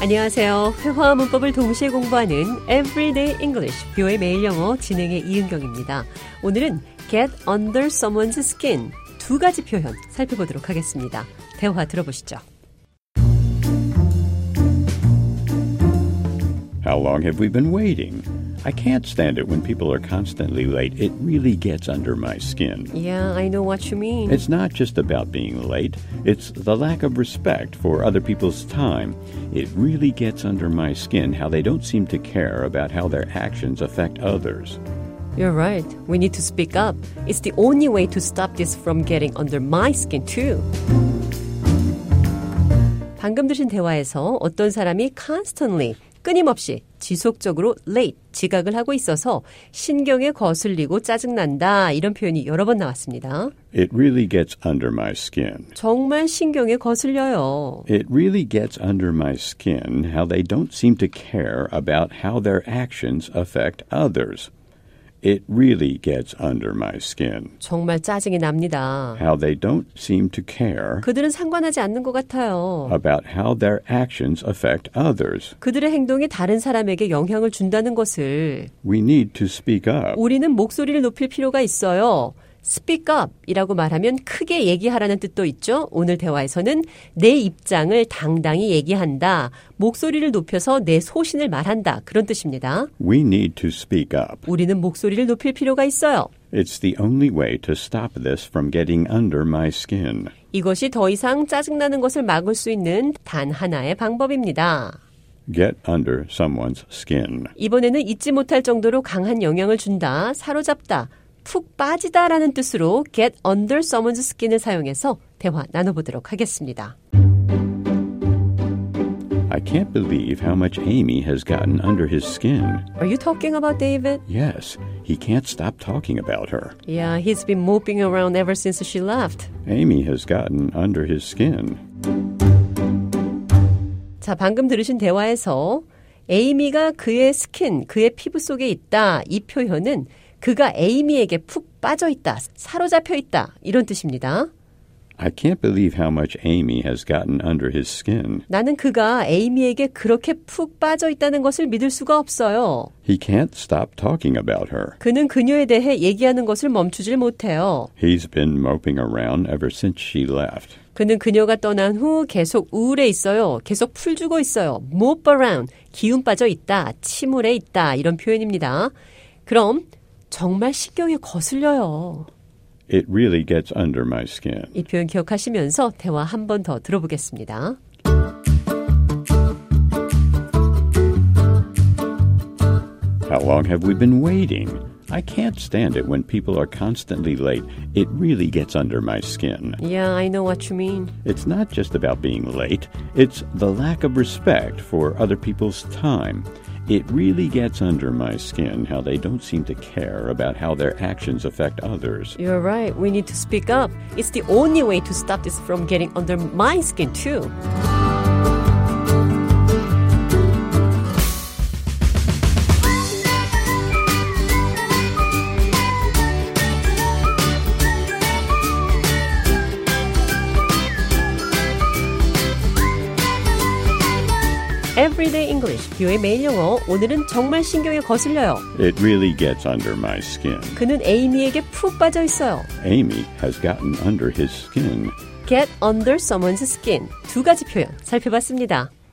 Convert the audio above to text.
안녕하세요. 회화와 문법을 동시에 공부하는 Everyday English, 뷰의 매일 영어 진행의 이은경입니다. 오늘은 get under someone's skin 두 가지 표현 살펴보도록 하겠습니다. 대화 들어보시죠. How long have we been waiting? I can't stand it when people are constantly late. It really gets under my skin. Yeah, I know what you mean. It's not just about being late, it's the lack of respect for other people's time. It really gets under my skin how they don't seem to care about how their actions affect others. You're right. We need to speak up. It's the only way to stop this from getting under my skin too. 방금 들으신 대화에서 어떤 사람이 constantly 끊임없이 지속적으로 late 지각을 하고 있어서 신경에 거슬리고 짜증난다 이런 표현이 여러 번 나왔습니다. It really gets under my skin. 정말 신경에 거슬려요. It really gets under my skin how they don't seem to care about how their actions affect others. It really gets under my skin. 정말 짜증이 납니다. How they don't seem to care 그들은 상관하지 않는 것 같아요. about how their actions affect others. 그들의 행동이 다른 사람에게 영향을 준다는 것을 We need to speak up. 우리는 목소리를 높일 필요가 있어요. Speak up 이라고 말하면 크게 얘기하라는 뜻도 있죠. 오늘 대화에서는 내 입장을 당당히 얘기한다. 목소리를 높여서 내 소신을 말한다. 그런 뜻입니다. We need to speak up. 우리는 목소리를 높일 필요가 있어요. It's the only way to stop this from getting under my skin. 이것이 더 이상 짜증나는 것을 막을 수 있는 단 하나의 방법입니다. Get under someone's skin. 이번에는 잊지 못할 정도로 강한 영향을 준다, 사로잡다, 푹 빠지다라는 뜻으로 get under someone's skin을 사용해서 대화 나눠보도록 하겠습니다. I can't believe how much Amy has gotten under his skin. Are you talking about David? Yes, he can't stop talking about her. Yeah, he's been moping around ever since she left. Amy has gotten under his skin. 자, 방금 들으신 대화에서 에이미가 그의 스킨, 그의 피부 속에 있다. 이 표현은 그가 에이미에게 푹 빠져 있다, 사로잡혀 있다. 이런 뜻입니다. I can't believe how much Amy has gotten under his skin. 나는 그가 에이미에게 그렇게 푹 빠져 있다는 것을 믿을 수가 없어요. He can't stop talking about her. 그는 그녀에 대해 얘기하는 것을 멈추질 못해요. He's been moping around ever since she left. 그는 그녀가 떠난 후 계속 우울해 있어요. 계속 풀 주고 있어요. mope around, 기운 빠져 있다, 침울해 있다 이런 표현입니다. 그럼 정말 신경에 거슬려요. It really gets under my skin. 이 표현 기억하시면서 대화 한 번 더 들어보겠습니다. How long have we been waiting? I can't stand it when people are constantly late. It really gets under my skin. Yeah, I know what you mean. It's not just about being late, it's the lack of respect for other people's time. It really gets under my skin how they don't seem to care about how their actions affect others. You're right. We need to speak up. It's the only way to stop this from getting under my skin too. Everyday English, 뷰의 매일 영어. 오늘은 정말 신경에 거슬려요. It really gets under my skin. 그는 에이미에게 푹 빠져 있어요. Amy has gotten under his skin. Get under someone's skin. 두 가지 표현 살펴봤습니다.